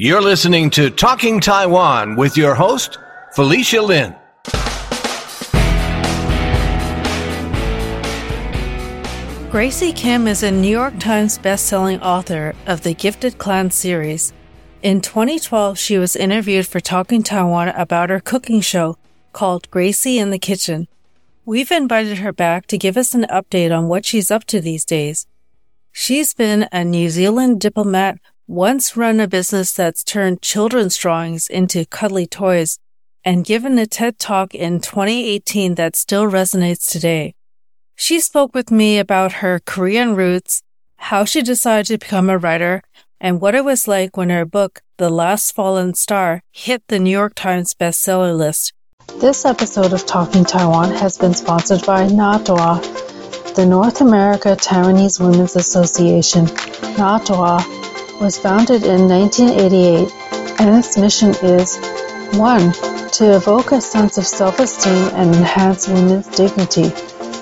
You're listening to Talking Taiwan with your host, Felicia Lin. Graci Kim is a New York Times bestselling author of the Gifted Clan series. In 2012, she was interviewed for Talking Taiwan about her cooking show called Gracie in the Kitchen. We've invited her back to give us an update on what she's up to these days. She's been a New Zealand diplomat, once run a business that's turned children's drawings into cuddly toys, and given a TED talk in 2018 that still resonates today. She spoke with me about her Korean roots, how she decided to become a writer, and what it was like when her book, The Last Fallen Star, hit the New York Times bestseller list. This episode of Talking Taiwan has been sponsored by NATWA, the North America Taiwanese Women's Association. NATWA was founded in 1988 and its mission is 1. To evoke a sense of self-esteem and enhance women's dignity.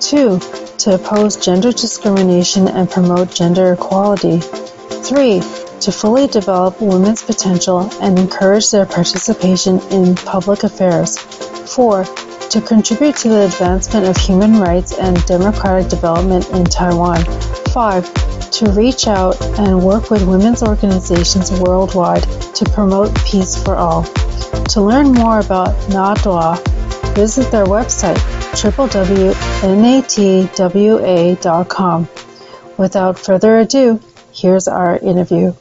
Two, to oppose gender discrimination and promote gender equality. Three, to fully develop women's potential and encourage their participation in public affairs. Four, to contribute to the advancement of human rights and democratic development in Taiwan. Five, to reach out and work with women's organizations worldwide to promote peace for all. To learn more about NATWA, visit their website www.natwa.com. Without further ado, here's our interview.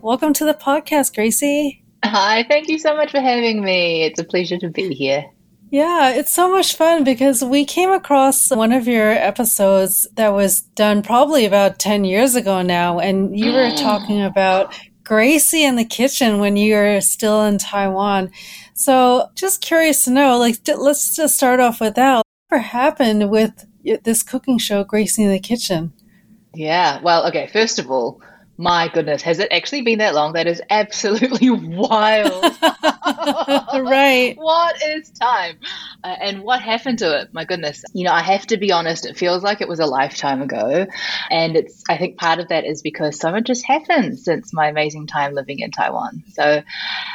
Welcome to the podcast, Graci. Hi, thank you so much for having me. It's a pleasure to be here. Yeah, it's so much fun because we came across one of your episodes that was done probably about 10 years ago now, and you were mm. talking about Gracie in the kitchen when you were still in Taiwan. So just curious to know, like, let's just start off with that. What happened with this cooking show, Gracie in the Kitchen? Yeah. Well, okay. First of all, my goodness, has it actually been that long? That is absolutely wild. right. what is time? Uh, and what happened to it? My goodness. You know, I have to be honest, it feels like it was a lifetime ago. And it's, I think part of that is because so much has happened since my amazing time living in Taiwan. So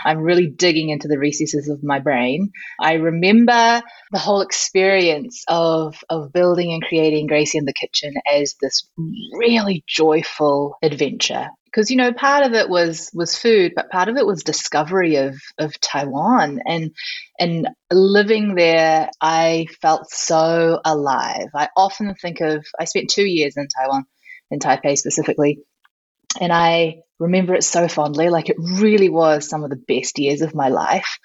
I'm really digging into the recesses of my brain. I remember the whole experience of, of building and creating Gracie in the Kitchen as this really joyful adventure. Because you know part of it was was food but part of it was discovery of of Taiwan. And and living there I felt so alive. I often think of I spent 2 years in Taiwan in Taipei specifically and I remember it so fondly. Like it really was some of the best years of my life.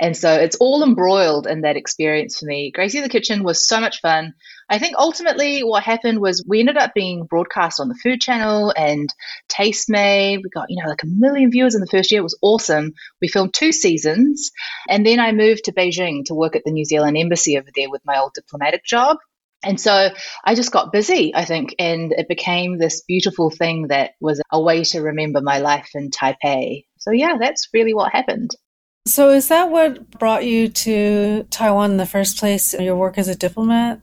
And so it's all embroiled in that experience for me. Gracie the Kitchen was so much fun. I think ultimately what happened was we ended up being broadcast on the Food Channel and Tastemade. We got, you know, like a million viewers in the first year. It was awesome. We filmed two seasons. And then I moved to Beijing to work at the New Zealand Embassy over there with my old diplomatic job. And so I just got busy, I think, and it became this beautiful thing that was a way to remember my life in Taipei. So, yeah, that's really what happened. So, is that what brought you to Taiwan in the first place, your work as a diplomat?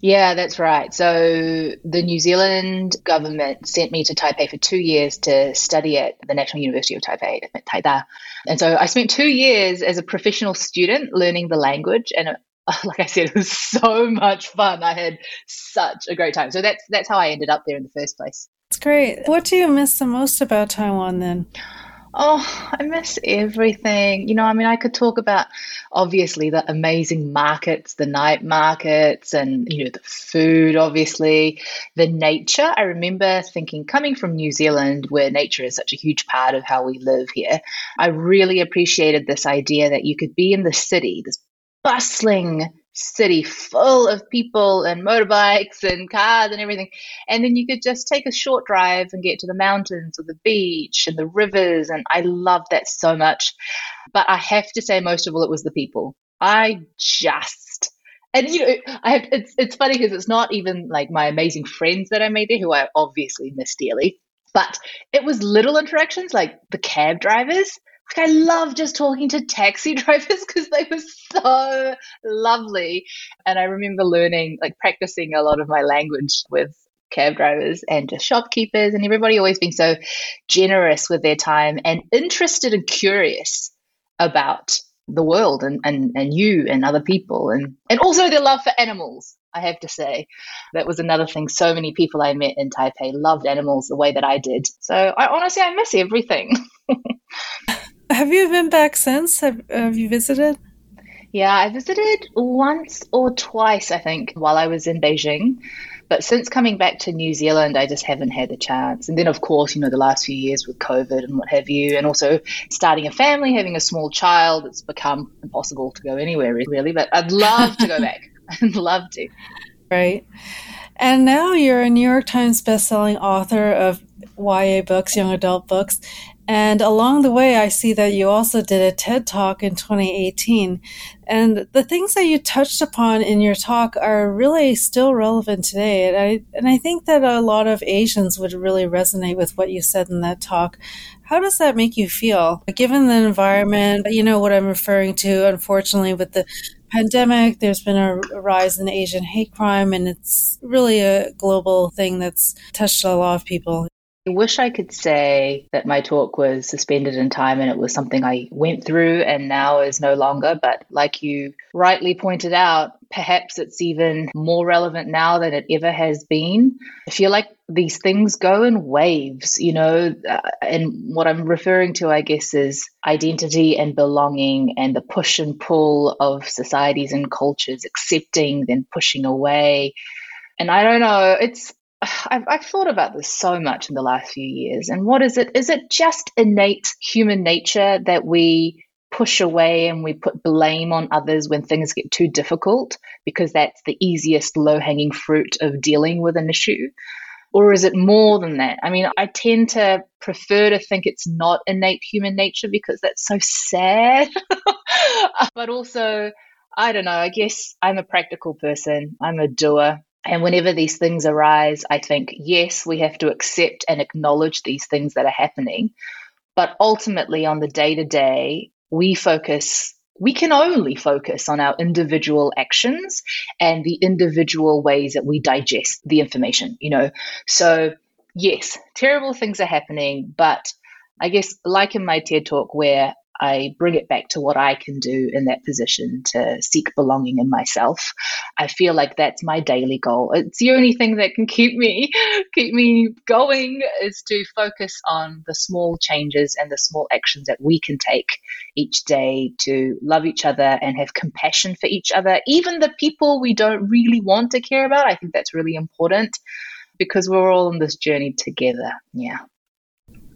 Yeah, that's right. So the New Zealand government sent me to Taipei for two years to study at the National University of Taipei, at Taida. And so I spent two years as a professional student learning the language, and like I said, it was so much fun. I had such a great time. So that's that's how I ended up there in the first place. It's great. What do you miss the most about Taiwan then? Oh, I miss everything. You know, I mean, I could talk about obviously the amazing markets, the night markets, and, you know, the food, obviously, the nature. I remember thinking, coming from New Zealand, where nature is such a huge part of how we live here, I really appreciated this idea that you could be in the city, this bustling city full of people and motorbikes and cars and everything. And then you could just take a short drive and get to the mountains or the beach and the rivers. And I loved that so much. But I have to say, most of all, it was the people. I just. And you know, I have, it's it's funny because it's not even like my amazing friends that I made there, who I obviously miss dearly, but it was little interactions like the cab drivers like I love just talking to taxi drivers because they were so lovely. And I remember learning, like practicing a lot of my language with cab drivers and just shopkeepers and everybody always being so generous with their time and interested and curious about the world and, and, and you and other people and, and also their love for animals. I have to say, that was another thing. So many people I met in Taipei loved animals the way that I did. So I honestly, I miss everything. have you been back since? Have, have you visited? Yeah, I visited once or twice, I think, while I was in Beijing. But since coming back to New Zealand, I just haven't had the chance. And then, of course, you know, the last few years with COVID and what have you, and also starting a family, having a small child, it's become impossible to go anywhere really. But I'd love to go back. I'd love to. Right. And now you're a New York Times bestselling author of YA books, young adult books. And along the way, I see that you also did a TED talk in 2018. And the things that you touched upon in your talk are really still relevant today. And I, and I think that a lot of Asians would really resonate with what you said in that talk. How does that make you feel? Given the environment, you know what I'm referring to, unfortunately, with the pandemic, there's been a rise in Asian hate crime, and it's really a global thing that's touched a lot of people. I wish I could say that my talk was suspended in time and it was something I went through and now is no longer. But like you rightly pointed out, perhaps it's even more relevant now than it ever has been. I feel like these things go in waves, you know, uh, and what I'm referring to, I guess, is identity and belonging and the push and pull of societies and cultures, accepting, then pushing away. And I don't know, it's I've, I've thought about this so much in the last few years. And what is it? Is it just innate human nature that we push away and we put blame on others when things get too difficult because that's the easiest low hanging fruit of dealing with an issue? Or is it more than that? I mean, I tend to prefer to think it's not innate human nature because that's so sad. but also, I don't know, I guess I'm a practical person, I'm a doer. And whenever these things arise, I think, yes, we have to accept and acknowledge these things that are happening. But ultimately, on the day to day, we focus, we can only focus on our individual actions and the individual ways that we digest the information, you know. So, yes, terrible things are happening, but I guess, like in my TED talk, where I bring it back to what I can do in that position to seek belonging in myself. I feel like that's my daily goal. It's the only thing that can keep me keep me going is to focus on the small changes and the small actions that we can take each day to love each other and have compassion for each other, even the people we don't really want to care about. I think that's really important because we're all on this journey together. Yeah.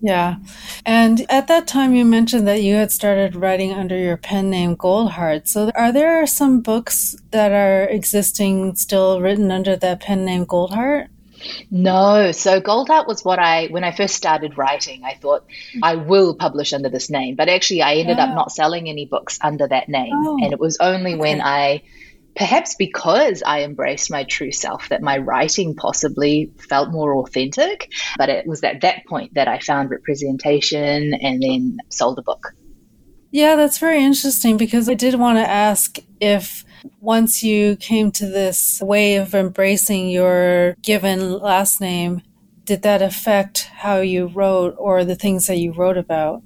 Yeah. And at that time, you mentioned that you had started writing under your pen name Goldheart. So, are there some books that are existing still written under that pen name Goldheart? No. So Goldheart was what I, when I first started writing, I thought I will publish under this name. But actually, I ended up not selling any books under that name. Oh, and it was only okay. when I perhaps because I embraced my true self, that my writing possibly felt more authentic. But it was at that point that I found representation and then sold a book. Yeah, that's very interesting because I did want to ask if once you came to this way of embracing your given last name, did that affect how you wrote or the things that you wrote about?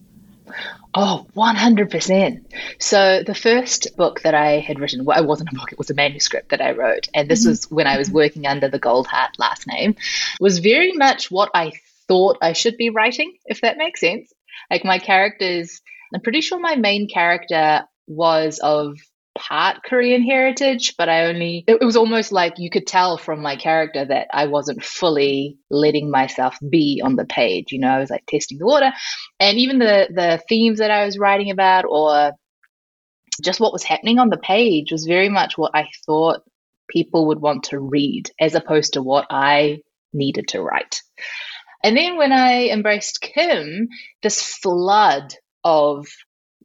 Oh, 100%. So the first book that I had written, well, it wasn't a book, it was a manuscript that I wrote. And this mm-hmm. was when I was working under the Goldheart last name, was very much what I thought I should be writing, if that makes sense. Like my characters, I'm pretty sure my main character was of part Korean heritage, but I only, it, was almost like you could tell from my character that I wasn't fully letting myself be on the page. You know, I was like testing the water. And even the, the themes that I was writing about or just what was happening on the page was very much what I thought people would want to read as opposed to what I needed to write. And then when I embraced Kim, this flood of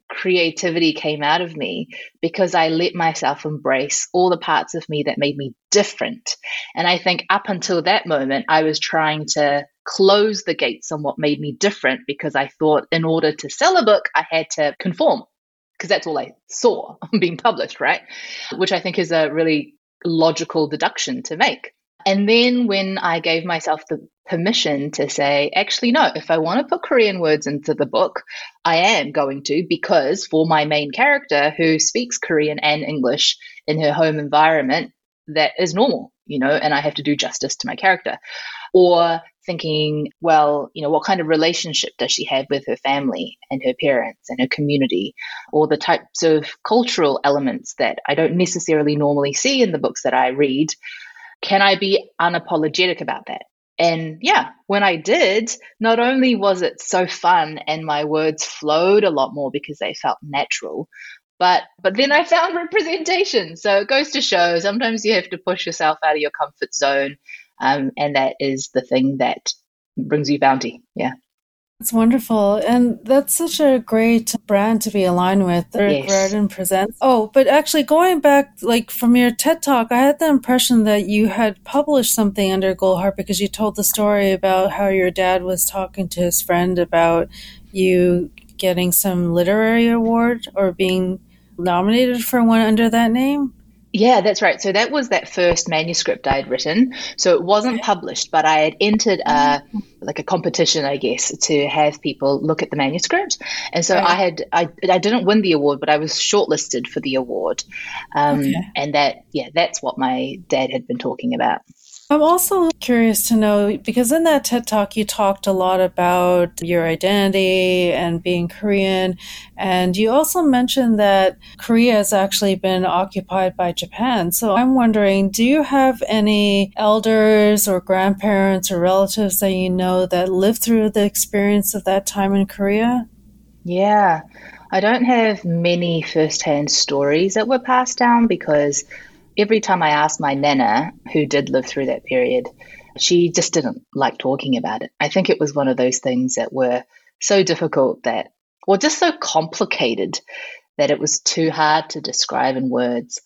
creativity came out of me because I let myself embrace all the parts of me that made me different. And I think up until that moment, I was trying to close the gates on what made me different because I thought in order to sell a book, I had to conform because that's all I saw being published, right? Which I think is a really logical deduction to make. And then when I gave myself the permission to say, actually, no, if I want to put Korean words into the book, I am going to, because for my main character who speaks Korean and English in her home environment, that is normal, you know, and I have to do justice to my character. Or thinking, well, you know, what kind of relationship does she have with her family and her parents and her community, or the types of cultural elements that I don't necessarily normally see in the books that I read. Can I be unapologetic about that? And yeah, when I did, not only was it so fun and my words flowed a lot more because they felt natural, but but then I found representation. So it goes to show sometimes you have to push yourself out of your comfort zone um, and that is the thing that brings you bounty. Yeah. It's wonderful. And that's such a great brand to be aligned with. Yes. presents. Oh, but actually going back like from your TED talk, I had the impression that you had published something under Goldheart because you told the story about how your dad was talking to his friend about you getting some literary award or being nominated for one under that name. Yeah, that's right. So that was that first manuscript I had written. So it wasn't published, but I had entered a like a competition, I guess, to have people look at the manuscript. And so right. I had I I didn't win the award, but I was shortlisted for the award. Um, okay. And that yeah, that's what my dad had been talking about. I'm also curious to know because in that TED talk, you talked a lot about your identity and being Korean. And you also mentioned that Korea has actually been occupied by Japan. So I'm wondering do you have any elders or grandparents or relatives that you know that lived through the experience of that time in Korea? Yeah. I don't have many firsthand stories that were passed down because every time I asked my nana, who did live through that period, she just didn't like talking about it. I think it was one of those things that were so difficult that, well, just so complicated that it was too hard to describe in words.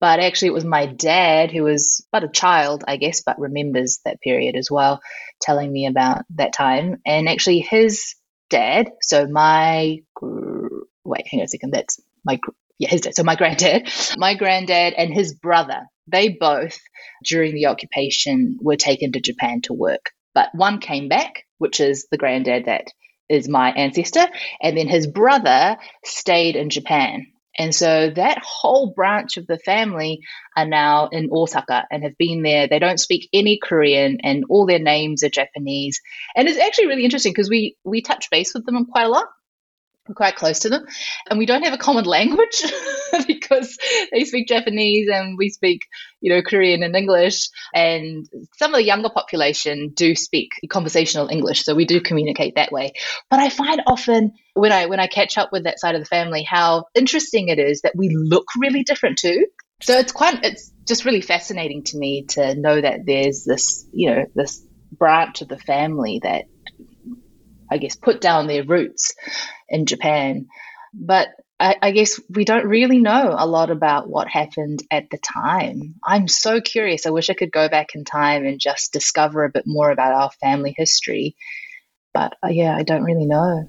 But actually, it was my dad, who was but a child, I guess, but remembers that period as well, telling me about that time. And actually, his dad, so my, wait, hang on a second, that's my yeah, his dad. So my granddad, my granddad and his brother, they both during the occupation were taken to Japan to work. But one came back, which is the granddad that is my ancestor, and then his brother stayed in Japan. And so that whole branch of the family are now in Osaka and have been there. They don't speak any Korean and all their names are Japanese. And it's actually really interesting because we we touch base with them quite a lot we're quite close to them. And we don't have a common language because they speak Japanese and we speak, you know, Korean and English. And some of the younger population do speak conversational English. So we do communicate that way. But I find often when I when I catch up with that side of the family how interesting it is that we look really different too. So it's quite it's just really fascinating to me to know that there's this, you know, this branch of the family that I guess, put down their roots in Japan. But I, I, guess we don't really know a lot about what happened at the time. I'm so curious. I wish I could go back in time and just discover a bit more about our family history. But uh, yeah, I don't really know.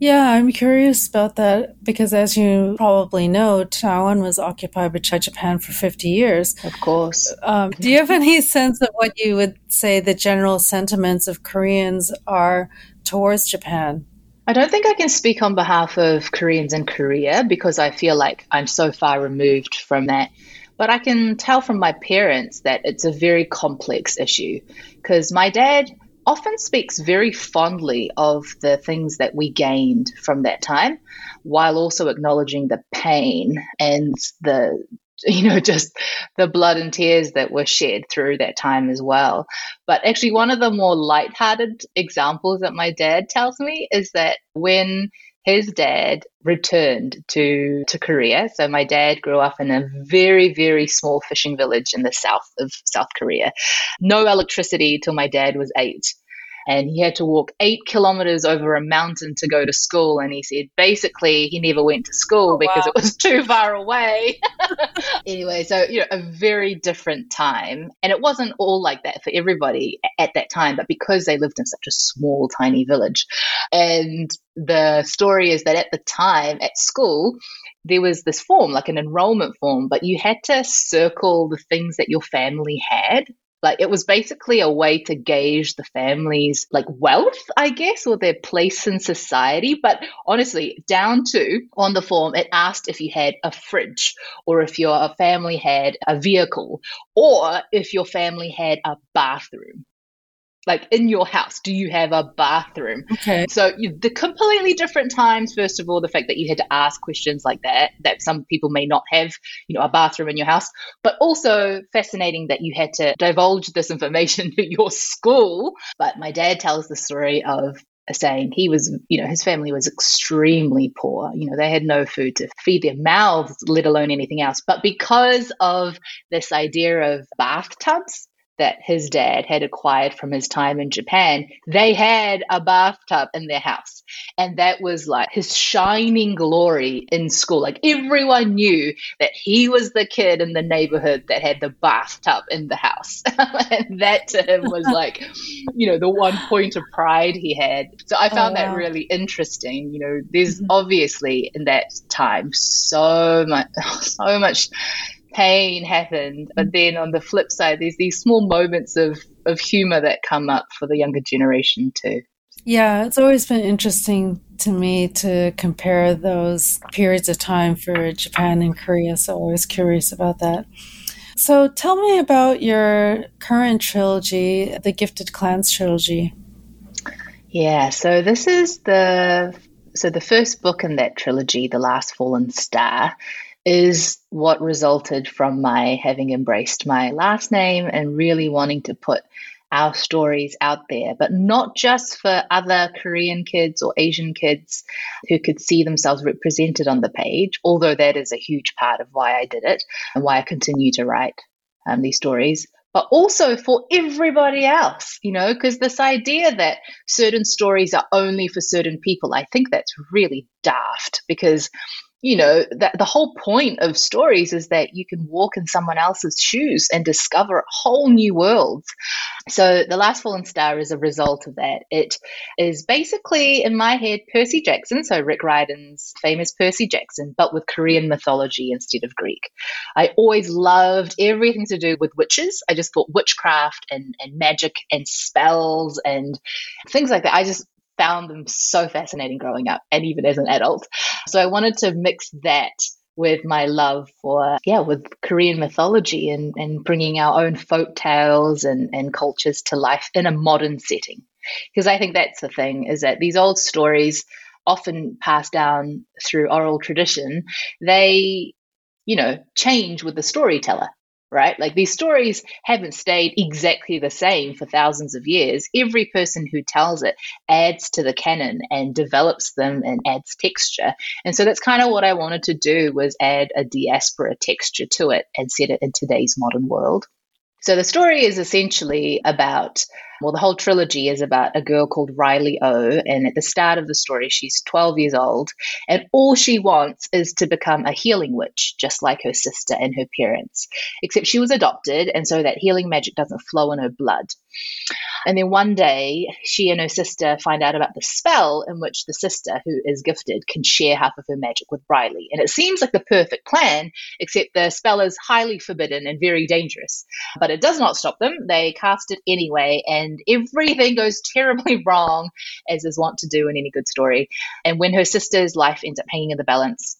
Yeah, I'm curious about that because, as you probably know, Taiwan was occupied by Japan for 50 years. Of course. Um, do you have any sense of what you would say the general sentiments of Koreans are towards Japan? I don't think I can speak on behalf of Koreans in Korea because I feel like I'm so far removed from that. But I can tell from my parents that it's a very complex issue because my dad often speaks very fondly of the things that we gained from that time while also acknowledging the pain and the you know, just the blood and tears that were shed through that time as well. But actually, one of the more light-hearted examples that my dad tells me is that when his dad returned to to Korea. So my dad grew up in a very very small fishing village in the south of South Korea. No electricity till my dad was 8 and he had to walk eight kilometers over a mountain to go to school. And he said basically he never went to school oh, because wow. it was too far away. anyway, so you know, a very different time, and it wasn't all like that for everybody at that time, but because they lived in such a small, tiny village, and the story is that at the time at school there was this form, like an enrollment form, but you had to circle the things that your family had Like it was basically a way to gauge the family's like wealth, I guess, or their place in society. But honestly, down to on the form, it asked if you had a fridge or if your family had a vehicle or if your family had a bathroom like in your house do you have a bathroom okay so you, the completely different times first of all the fact that you had to ask questions like that that some people may not have you know a bathroom in your house but also fascinating that you had to divulge this information to your school but my dad tells the story of saying he was, you know, his family was extremely poor. You know, they had no food to feed their mouths, let alone anything else. But because of this idea of bathtubs, that his dad had acquired from his time in Japan, they had a bathtub in their house. And that was like his shining glory in school. Like everyone knew that he was the kid in the neighborhood that had the bathtub in the house. and that to him was like, you know, the one point of pride he had. So I found oh, wow. that really interesting. You know, there's mm-hmm. obviously in that time so much, so much pain happened. But mm. then on the flip side, there's these small moments of, of humor that come up for the younger generation too. Yeah, it's always been interesting to me to compare those periods of time for Japan and Korea. So I was curious about that. So tell me about your current trilogy, the Gifted Clans trilogy. Yeah, so this is the so the first book in that trilogy, The Last Fallen Star, is what resulted from my having embraced my last name and really wanting to put our stories out there, but not just for other Korean kids or Asian kids who could see themselves represented on the page, although that is a huge part of why I did it and why I continue to write um, these stories, but also for everybody else, you know, because this idea that certain stories are only for certain people, I think that's really daft because you know that the whole point of stories is that you can walk in someone else's shoes and discover whole new worlds. So the last fallen star is a result of that. It is basically in my head percy jackson so rick riordan's famous percy jackson but with korean mythology instead of greek. I always loved everything to do with witches. I just thought witchcraft and, and magic and spells and things like that. I just found them so fascinating growing up and even as an adult. So I wanted to mix that with my love for, yeah, with Korean mythology and, and bringing our own folk tales and, and cultures to life in a modern setting. Because I think that's the thing is that these old stories, often passed down through oral tradition, they, you know, change with the storyteller right? Like these stories haven't stayed exactly the same for thousands of years. Every person who tells it adds to the canon and develops them and adds texture. And so that's kind of what I wanted to do was add a diaspora texture to it and set it in today's modern world. So the story is essentially about well, the whole trilogy is about a girl called Riley O. And at the start of the story, she's 12 years old. And all she wants is to become a healing witch, just like her sister and her parents. Except she was adopted, and so that healing magic doesn't flow in her blood. And then one day, she and her sister find out about the spell in which the sister, who is gifted, can share half of her magic with Riley. And it seems like the perfect plan, except the spell is highly forbidden and very dangerous. But it does not stop them. They cast it anyway, and everything goes terribly wrong, as is wont to do in any good story. And when her sister's life ends up hanging in the balance,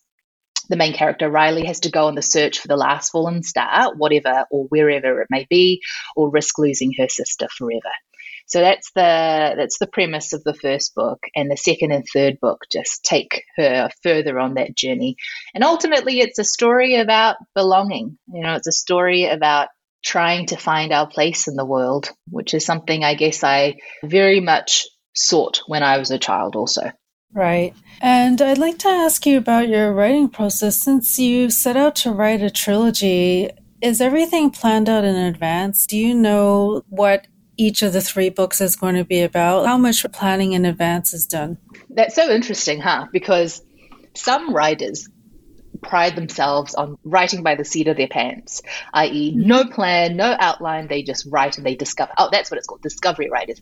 the main character, Riley, has to go on the search for the last fallen star, whatever or wherever it may be, or risk losing her sister forever. So that's the that's the premise of the first book, and the second and third book just take her further on that journey. And ultimately, it's a story about belonging. You know, it's a story about trying to find our place in the world, which is something I guess I very much sought when I was a child, also. Right. And I'd like to ask you about your writing process. Since you set out to write a trilogy, is everything planned out in advance? Do you know what each of the three books is going to be about? How much planning in advance is done? That's so interesting, huh? Because some writers pride themselves on writing by the seat of their pants, i.e., no plan, no outline, they just write and they discover. Oh, that's what it's called, discovery writers.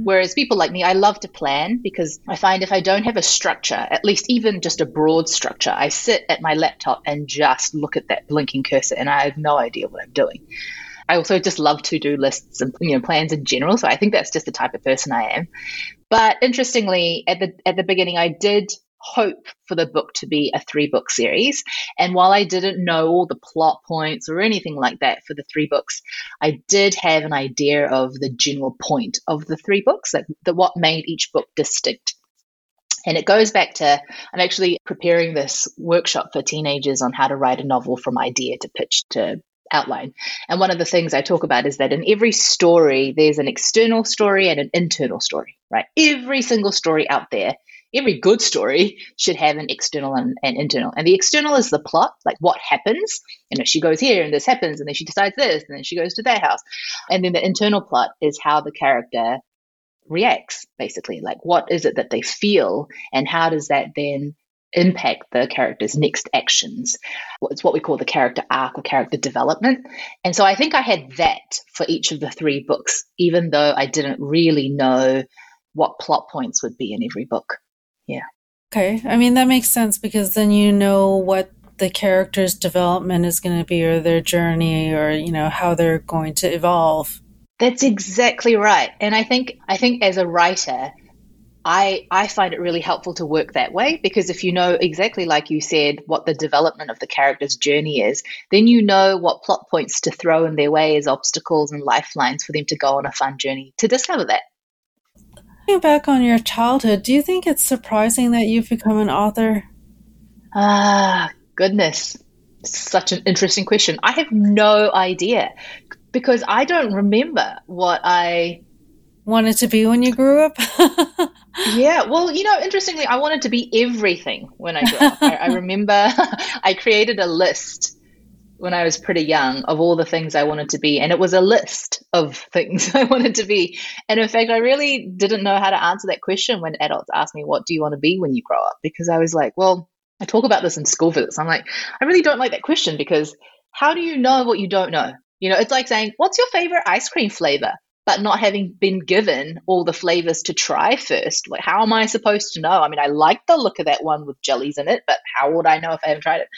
Whereas people like me, I love to plan because I find if I don't have a structure, at least even just a broad structure, I sit at my laptop and just look at that blinking cursor and I have no idea what I'm doing. I also just love to do lists and you know plans in general. So I think that's just the type of person I am. But interestingly, at the at the beginning, I did hope for the book to be a three book series. And while I didn't know all the plot points or anything like that for the three books, I did have an idea of the general point of the three books, that, that what made each book distinct. And it goes back to I'm actually preparing this workshop for teenagers on how to write a novel from idea to pitch to outline. And one of the things I talk about is that in every story, there's an external story and an internal story, right? Every single story out there every good story should have an external and, and, internal. And the external is the plot, like what happens. You know, she goes here and this happens, and then she decides this, and then she goes to that house. And then the internal plot is how the character reacts, basically. Like what is it that they feel, and how does that then impact the character's next actions. It's what we call the character arc or character development. And so I think I had that for each of the three books, even though I didn't really know what plot points would be in every book. Yeah. Okay. I mean, that makes sense because then you know what the character's development is going to be or their journey or, you know, how they're going to evolve. That's exactly right. And I think I think as a writer, I I find it really helpful to work that way because if you know exactly like you said what the development of the character's journey is, then you know what plot points to throw in their way as obstacles and lifelines for them to go on a fun journey to discover that. Looking back on your childhood, do you think it's surprising that you've become an author? Ah, goodness. Such an interesting question. I have no idea because I don't remember what I wanted to be when you grew up. yeah, well, you know, interestingly, I wanted to be everything when I grew up. I, I remember I created a list when I was pretty young of all the things I wanted to be. And it was a list of things I wanted to be. And in fact, I really didn't know how to answer that question when adults asked me, What do you want to be when you grow up? Because I was like, Well, I talk about this in school visits. I'm like, I really don't like that question because how do you know what you don't know? You know, it's like saying, What's your favorite ice cream flavor? But not having been given all the flavors to try first. Like, how am I supposed to know? I mean, I like the look of that one with jellies in it, but how would I know if I haven't tried it?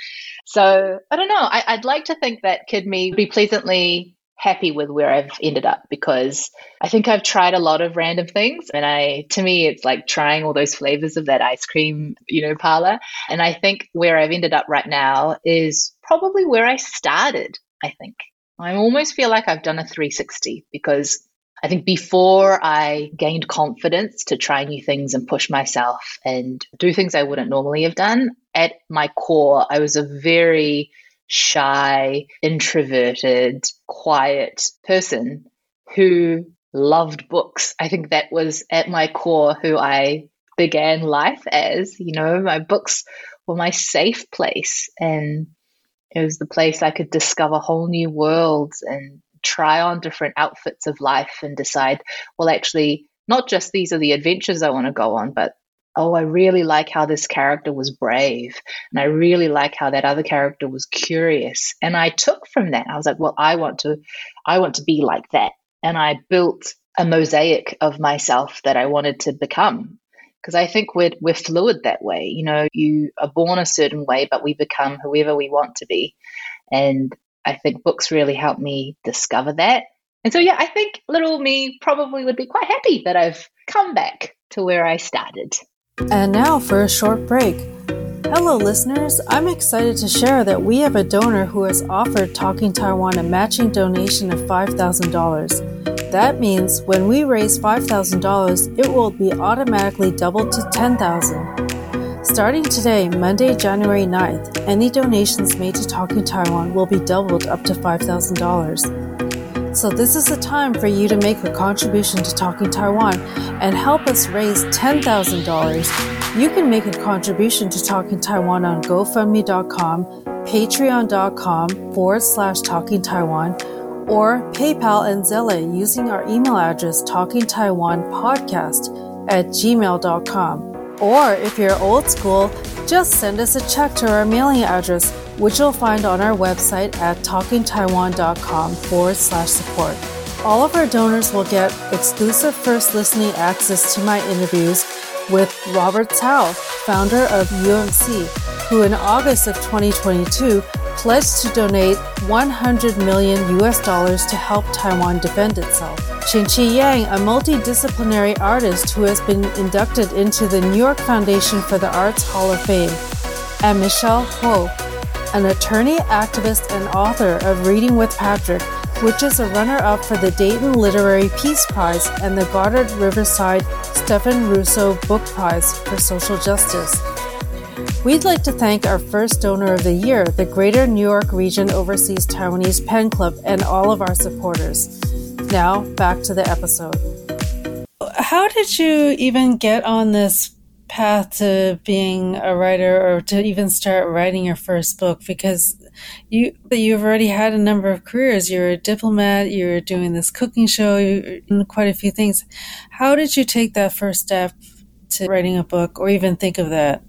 So I don't know. I, would like to think that kid me be pleasantly happy with where I've ended up because I think I've tried a lot of random things and I to me it's like trying all those flavors of that ice cream, you know, parlor. And I think where I've ended up right now is probably where I started, I think. I almost feel like I've done a 360 because I think before I gained confidence to try new things and push myself and do things I wouldn't normally have done, at my core, I was a very shy, introverted, quiet person who loved books. I think that was at my core who I began life as. You know, my books were my safe place and it was the place I could discover whole new worlds and try on different outfits of life and decide, well, actually, not just these are the adventures I want to go on, but oh, I really like how this character was brave. And I really like how that other character was curious. And I took from that, I was like, well, I want to, I want to be like that. And I built a mosaic of myself that I wanted to become. Because I think we're, we're fluid that way. You know, you are born a certain way, but we become whoever we want to be. And I think books really helped me discover that. And so, yeah, I think little me probably would be quite happy that I've come back to where I started. And now for a short break. Hello, listeners. I'm excited to share that we have a donor who has offered Talking Taiwan a matching donation of $5,000. That means when we raise $5,000, it will be automatically doubled to $10,000. Starting today, Monday, January 9th, any donations made to Talking Taiwan will be doubled up to $5,000. So, this is the time for you to make a contribution to Talking Taiwan and help us raise $10,000. You can make a contribution to Talking Taiwan on GoFundMe.com, Patreon.com forward slash Talking Taiwan, or PayPal and Zelle using our email address talkingtaiwanpodcast at gmail.com. Or if you're old school, just send us a check to our mailing address, which you'll find on our website at talkingtaiwan.com forward slash support. All of our donors will get exclusive first listening access to my interviews with Robert Tsao, founder of UMC, who in August of 2022 pledged to donate 100 million US dollars to help Taiwan defend itself. Chen-Chi Yang, a multidisciplinary artist who has been inducted into the New York Foundation for the Arts Hall of Fame, and Michelle Kuo, an attorney, activist, and author of Reading with Patrick, which is a runner up for the Dayton Literary Peace Prize and the Goddard Riverside Stephen Russo Book Prize for Social Justice. We'd like to thank our first donor of the year, the Greater New York Region Overseas Taiwanese Pen Club, and all of our supporters. Now, back to the episode. How did you even get on this path to being a writer or to even start writing your first book? Because you but you've already had a number of careers. You're a diplomat. You're doing this cooking show. You're doing quite a few things. How did you take that first step to writing a book, or even think of that?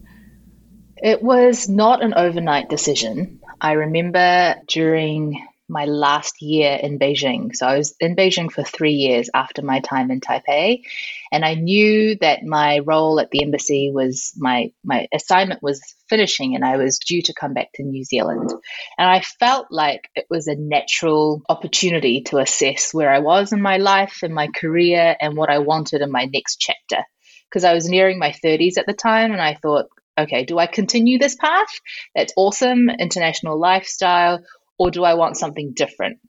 It was not an overnight decision. I remember during my last year in Beijing. So I was in Beijing for three years after my time in Taipei. And I knew that my role at the embassy was my, my assignment was finishing and I was due to come back to New Zealand. And I felt like it was a natural opportunity to assess where I was in my life, in my career, and what I wanted in my next chapter. Because I was nearing my 30s at the time and I thought, okay, do I continue this path? That's awesome, international lifestyle or do I want something different?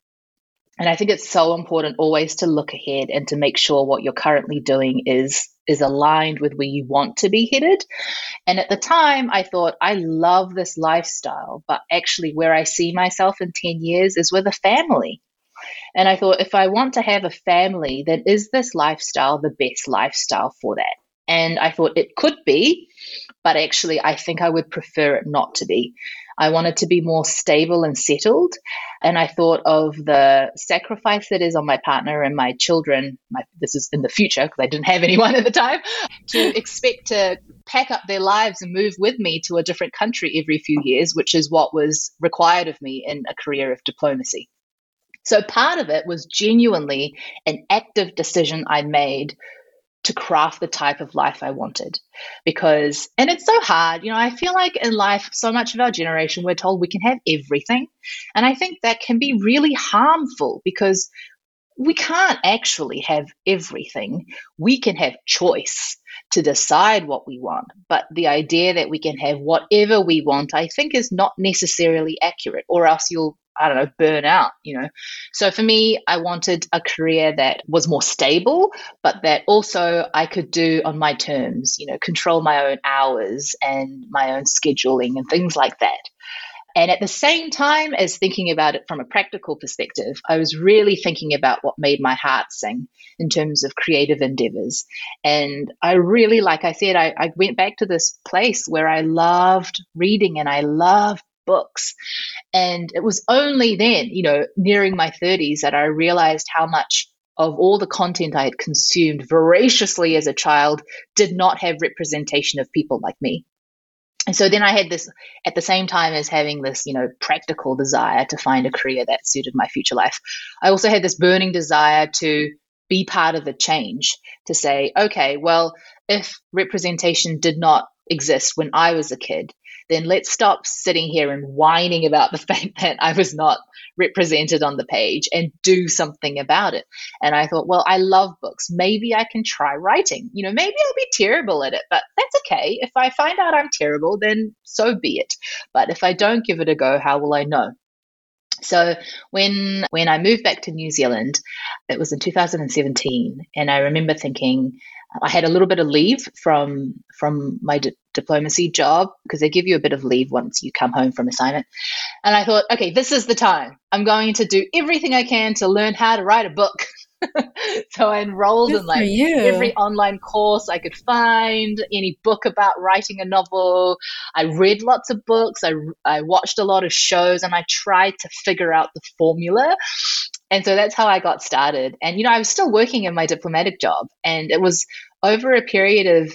And I think it's so important always to look ahead and to make sure what you're currently doing is is aligned with where you want to be headed. And at the time, I thought, I love this lifestyle, but actually, where I see myself in 10 years is with a family. And I thought, if I want to have a family, then is this lifestyle the best lifestyle for that? And I thought it could be, but actually, I think I would prefer it not to be. I wanted to be more stable and settled. And I thought of the sacrifice that is on my partner and my children. My, this is in the future because I didn't have anyone at the time to expect to pack up their lives and move with me to a different country every few years, which is what was required of me in a career of diplomacy. So part of it was genuinely an active decision I made to craft the type of life I wanted. Because, and it's so hard, you know, I feel like in life, so much of our generation, we're told we can have everything. And I think that can be really harmful because we can't actually have everything. We can have choice to decide what we want. But the idea that we can have whatever we want, I think, is not necessarily accurate, or else you'll I don't know, burn out, you know. So for me, I wanted a career that was more stable, but that also I could do on my terms, you know, control my own hours and my own scheduling and things like that. And at the same time as thinking about it from a practical perspective, I was really thinking about what made my heart sing in terms of creative endeavors. And I really, like I said, I, I went back to this place where I loved reading and I loved books. And it was only then, you know, nearing my 30s, that I realized how much of all the content I had consumed voraciously as a child did not have representation of people like me. And so then I had this, at the same time as having this, you know, practical desire to find a career that suited my future life, I also had this burning desire to be part of the change, to say, okay, well, if representation did not exist when I was a kid, then let's stop sitting here and whining about the fact that I was not represented on the page and do something about it. And I thought, well, I love books. Maybe I can try writing. You know, maybe I'll be terrible at it, but that's okay. If I find out I'm terrible, then so be it. But if I don't give it a go, how will I know? So when when I moved back to New Zealand, it was in 2017, and I remember thinking, I had a little bit of leave from from my di- diplomacy job because they give you a bit of leave once you come home from assignment. And I thought, okay, this is the time. I'm going to do everything I can to learn how to write a book. so I enrolled Good in like every online course I could find, any book about writing a novel. I read lots of books. I, I watched a lot of shows and I tried to figure out the formula. And so that's how I got started. And, you know, I was still working in my diplomatic job. And it was over a period of,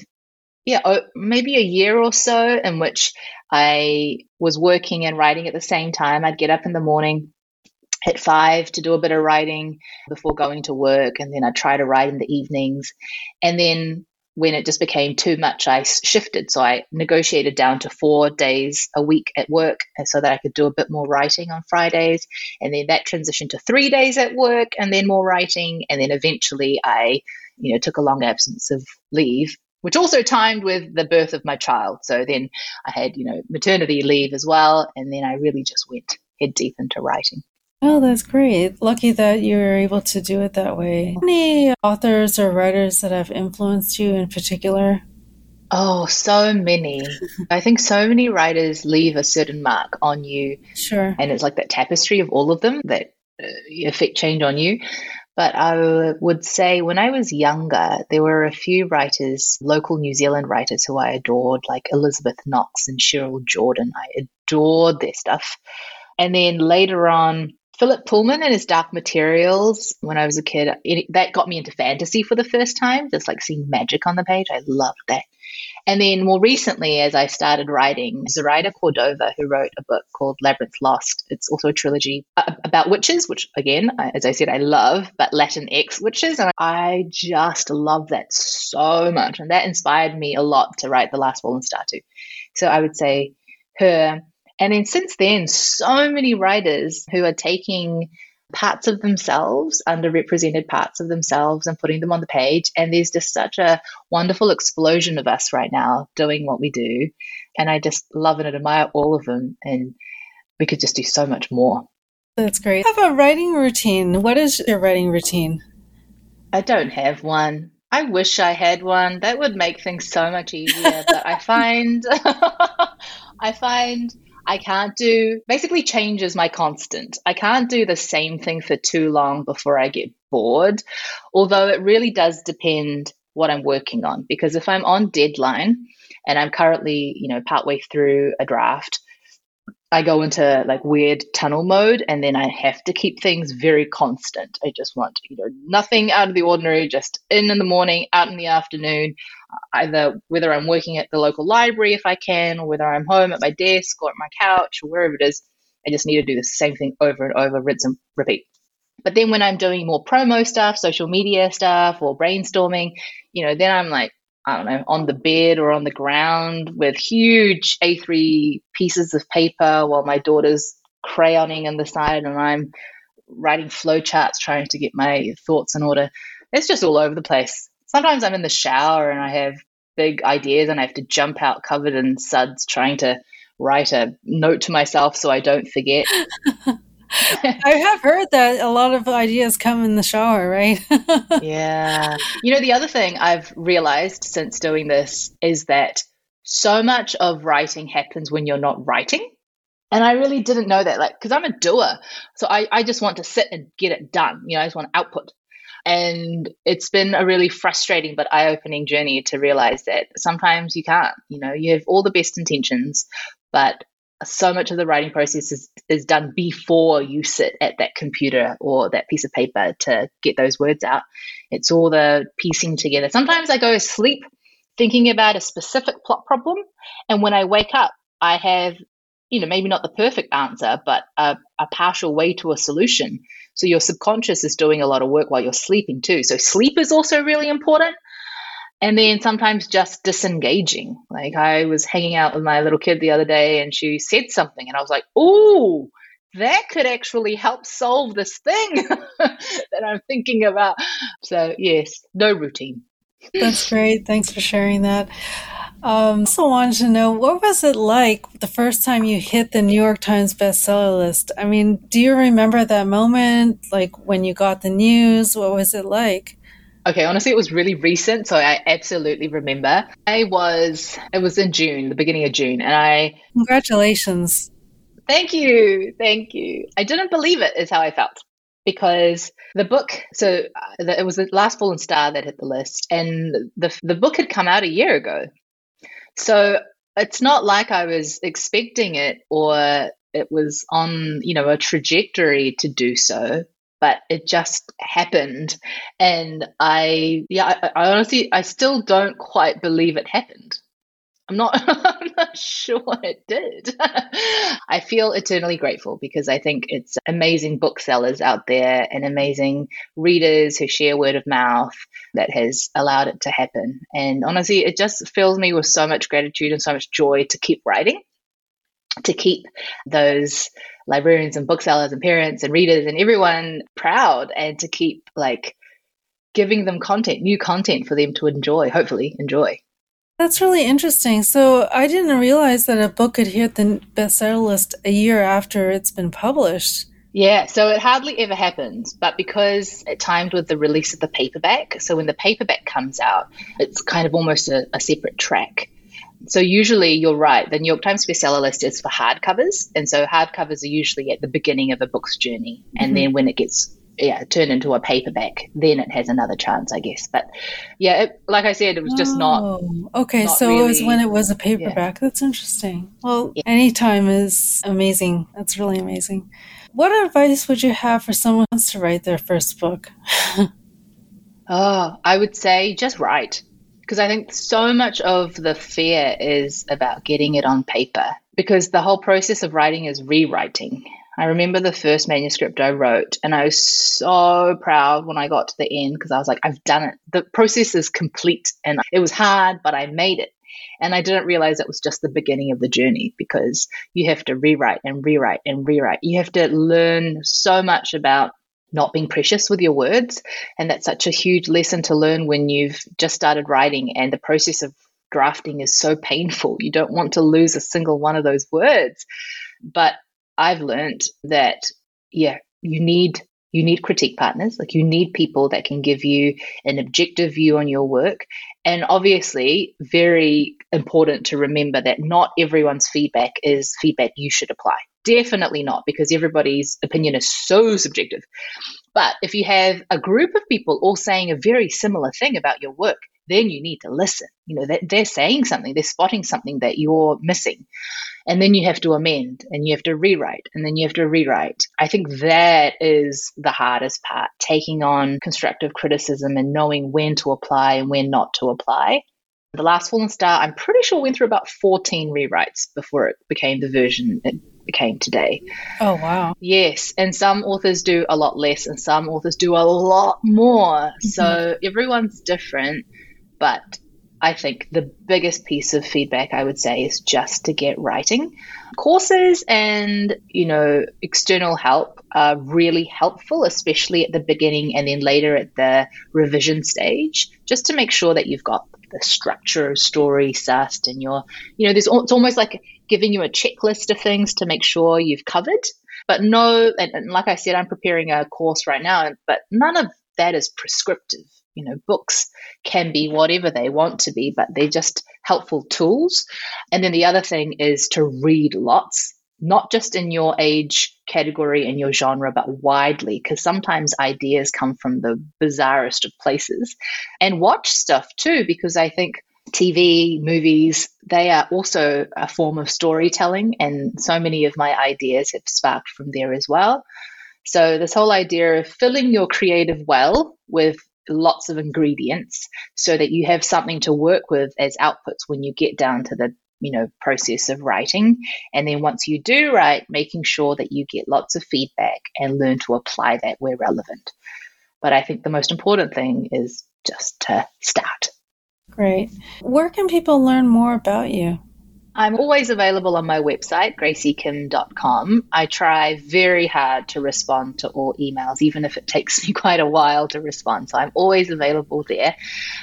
yeah, maybe a year or so in which I was working and writing at the same time. I'd get up in the morning at five to do a bit of writing before going to work. And then I'd try to write in the evenings. And then when it just became too much, I shifted. So I negotiated down to four days a week at work uh, so that I could do a bit more writing on Fridays. And then that transitioned to three days at work and then more writing. And then eventually I, you know, took a long absence of leave, which also timed with the birth of my child. So then I had, you know, maternity leave as well. And then I really just went head deep into writing. Oh, that's great. Lucky that you were able to do it that way. Any authors or writers that have influenced you in particular? Oh, so many. I think so many writers leave a certain mark on you. Sure. And it's like that tapestry of all of them that uh, affect change on you. But I would say when I was younger, there were a few writers, local New Zealand writers who I adored, like Elizabeth Knox and Sherryl Jordan. I adored their stuff. And then later on, Philip Pullman and his Dark Materials, when I was a kid, it, that got me into fantasy for the first time, just like seeing magic on the page. I loved that. And then more recently, as I started writing, Zoraida Cordova, who wrote a book called Labyrinth Lost. It's also a trilogy uh, about witches, which again, as I said, I love, but Latinx witches. And I just love that so much. And that inspired me a lot to write The Last Fallen Star too. So I would say her and then since then, so many writers who are taking parts of themselves, underrepresented parts of themselves, and putting them on the page. And there's just such a wonderful explosion of us right now doing what we do. And I just love and admire all of them. And we could just do so much more. That's great. Have a writing routine. What is your writing routine? I don't have one. I wish I had one. That would make things so much easier. but I find, I find I can't do basically change is my constant. I can't do the same thing for too long before I get bored. Although it really does depend what I'm working on because if I'm on deadline and I'm currently, you know, partway through a draft, I go into like weird tunnel mode and then I have to keep things very constant. I just want, you know, nothing out of the ordinary, just in in the morning, out in the afternoon, uh, either whether I'm working at the local library if I can, or whether I'm home at my desk or at my couch or wherever it is. I just need to do the same thing over and over, rinse and repeat. But then when I'm doing more promo stuff, social media stuff, or brainstorming, you know, then I'm like, I don't know, on the bed or on the ground with huge A3 pieces of paper while my daughter's crayoning on the side and I'm writing flowcharts trying to get my thoughts in order. It's just all over the place. Sometimes I'm in the shower and I have big ideas and I have to jump out covered in suds trying to write a note to myself so I don't forget. I have heard that a lot of ideas come in the shower, right? yeah. You know, the other thing I've realized since doing this is that so much of writing happens when you're not writing. And I really didn't know that, like, because I'm a doer. So I, I just want to sit and get it done. You know, I just want output. And it's been a really frustrating but eye opening journey to realize that sometimes you can't. You know, you have all the best intentions, but so much of the writing process is, is done before you sit at that computer or that piece of paper to get those words out. It's all the piecing together. Sometimes I go to sleep thinking about a specific plot problem, and when I wake up, I have, you know, maybe not the perfect answer, but a, a partial way to a solution. So your subconscious is doing a lot of work while you're sleeping too. So sleep is also really important and then sometimes just disengaging. Like I was hanging out with my little kid the other day and she said something and I was like, "Ooh, that could actually help solve this thing that I'm thinking about." So, yes, no routine. That's great. Thanks for sharing that. Um, also wanted to know what was it like the first time you hit the New York Times bestseller list? I mean, do you remember that moment, like when you got the news? What was it like? Okay, honestly, it was really recent, so I absolutely remember. I was, it was in June, the beginning of June, and I. Congratulations. Thank you. Thank you. I didn't believe it, is how I felt. Because the book, so uh, it was the last Fallen Star that hit the list, and the, the book had come out a year ago. So it's not like I was expecting it or it was on, you know, a trajectory to do so but it just happened. And I, yeah, I, I honestly, I still don't quite believe it happened. I'm not, I'm not sure it did. I feel eternally grateful because I think it's amazing booksellers out there and amazing readers who share word of mouth that has allowed it to happen. And honestly, it just fills me with so much gratitude and so much joy to keep writing, to keep those librarians and booksellers and parents and readers and everyone proud and to keep like giving them content, new content for them to enjoy, hopefully enjoy. That's really interesting. So I didn't realize that a book could hit the bestseller list a year after it's been published. Yeah, so it hardly ever happens, but because it timed with the release of the paperback, so when the paperback comes out, it's kind of almost a, a separate track. So usually you're right, the New York Times bestseller list is for hardcovers, and so hardcovers are usually at the beginning of a book's journey, and mm-hmm. then when it gets yeah turn into a paperback then it has another chance i guess. But yeah it, like i said it was just oh, not okay not so really, it was when it was a paperback. Yeah. that's interesting. Well yeah. anytime is amazing. That's really amazing. What advice would you have for someone who wants to write their first book? Oh i would say just write because i think so much of the fear is about getting it on paper because the whole process of writing is rewriting I remember the first manuscript I wrote, and I was so proud when I got to the end because I was like, I've done it. The process is complete, and it was hard, but I made it. And I didn't realize it was just the beginning of the journey because you have to rewrite and rewrite and rewrite. You have to learn so much about not being precious with your words. And that's such a huge lesson to learn when you've just started writing and the process of drafting is so painful. You don't want to lose a single one of those words. But I've learned that, yeah, you need you need critique partners like you need people that can give you an objective view on your work and obviously very important to remember that not everyone's feedback is feedback you should apply definitely not because everybody's opinion is so subjective but if you have a group of people all saying a very similar thing about your work then you need to listen you know they're saying something they're spotting something that you're missing and then you have to amend and you have to rewrite and then you have to rewrite. I think that is the hardest part taking on constructive criticism and knowing when to apply and when not to apply. The Last Fallen Star, I'm pretty sure went through about 14 rewrites before it became the version it became today. Oh, wow. Yes. And some authors do a lot less and some authors do a lot more. Mm-hmm. So everyone's different. But I think the biggest piece of feedback I would say is just to get writing. Courses and, you know, external help are really helpful, especially at the beginning and then later at the revision stage, just to make sure that you've got the structure of story sussed and you're, you know, there's it's almost like giving you a checklist of things to make sure you've covered. But no, and, and like I said, I'm preparing a course right now, but none of that is prescriptive you know, books can be whatever they want to be, but they're just helpful tools. And then the other thing is to read lots, not just in your age category and your genre, but widely, because sometimes ideas come from the bizarrest of places. And watch stuff too, because I think TV, movies, they are also a form of storytelling. And so many of my ideas have sparked from there as well. So, this whole idea of filling your creative well with lots of ingredients so that you have something to work with as outputs when you get down to the you know process of writing and then once you do write making sure that you get lots of feedback and learn to apply that where relevant but i think the most important thing is just to start great. Where can people learn more about you I'm always available on my website, gracikim.com. I try very hard to respond to all emails, even if it takes me quite a while to respond. So I'm always available there.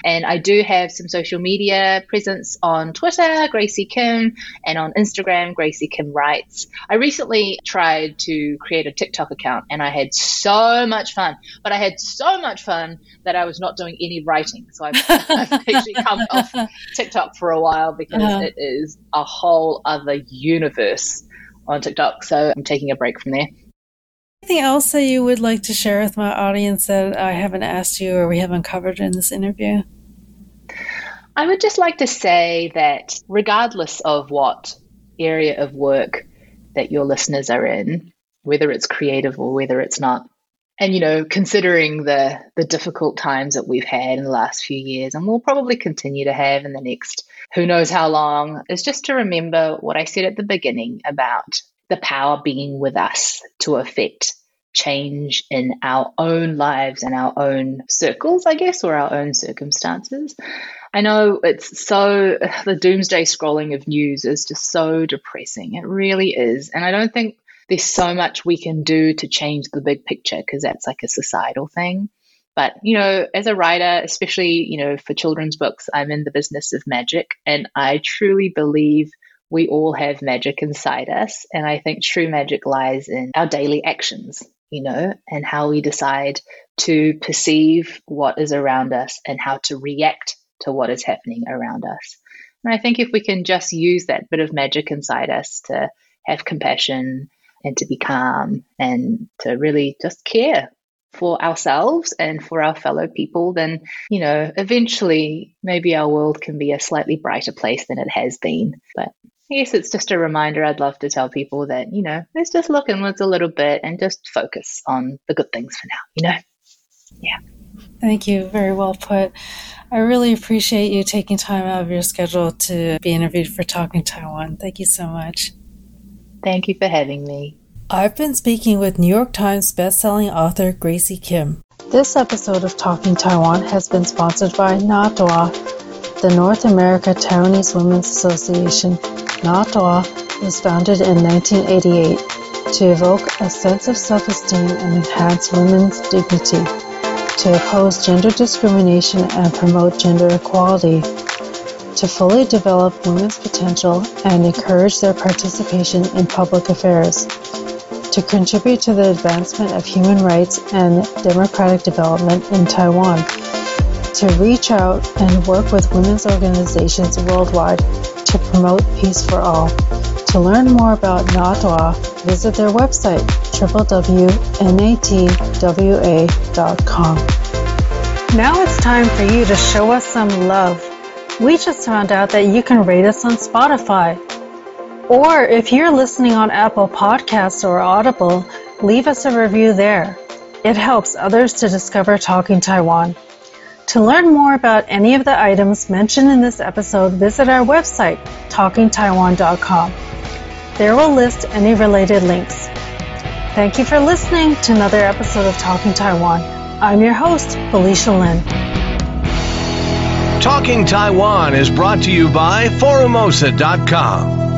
And I do have some social media presence on Twitter, Graci Kim, and on Instagram, Graci Kim Writes. I recently tried to create a TikTok account and I had so much fun, but I had so much fun that I was not doing any writing. So I've, I've actually come off TikTok for a while because uh-huh. it is a whole other universe on TikTok. So I'm taking a break from there. Anything else that you would like to share with my audience that I haven't asked you or we haven't covered in this interview? I would just like to say that regardless of what area of work that your listeners are in, whether it's creative or whether it's not, and you know, considering the the difficult times that we've had in the last few years and we'll probably continue to have in the next who knows how long, is just to remember what I said at the beginning about the power being with us to affect change in our own lives and our own circles, I guess, or our own circumstances. I know it's so, the doomsday scrolling of news is just so depressing. It really is. And I don't think there's so much we can do to change the big picture because that's like a societal thing. But, you know, as a writer, especially, you know, for children's books, I'm in the business of magic. And I truly believe we all have magic inside us. And I think true magic lies in our daily actions, you know, and how we decide to perceive what is around us and how to react to what is happening around us. And I think if we can just use that bit of magic inside us to have compassion and to be calm and to really just care for ourselves and for our fellow people, then, you know, eventually maybe our world can be a slightly brighter place than it has been. But I guess it's just a reminder I'd love to tell people that, you know, let's just look inwards a little bit and just focus on the good things for now, you know? Yeah. Thank you. Very well put. I really appreciate you taking time out of your schedule to be interviewed for Talking Taiwan. Thank you so much. Thank you for having me. I've been speaking with New York Times bestselling author Graci Kim. This episode of Talking Taiwan has been sponsored by NATWA, the North America Taiwanese Women's Association. NATWA was founded in 1988 to evoke a sense of self-esteem and enhance women's dignity, to oppose gender discrimination and promote gender equality, to fully develop women's potential and encourage their participation in public affairs to contribute to the advancement of human rights and democratic development in Taiwan, to reach out and work with women's organizations worldwide to promote peace for all. To learn more about NATWA, visit their website www.natwa.com. Now it's time for you to show us some love. We just found out that you can rate us on Spotify. Or if you're listening on Apple Podcasts or Audible, leave us a review there. It helps others to discover Talking Taiwan. To learn more about any of the items mentioned in this episode, visit our website, talkingtaiwan.com. There we'll list any related links. Thank you for listening to another episode of Talking Taiwan. I'm your host, Felicia Lin. Talking Taiwan is brought to you by Forumosa.com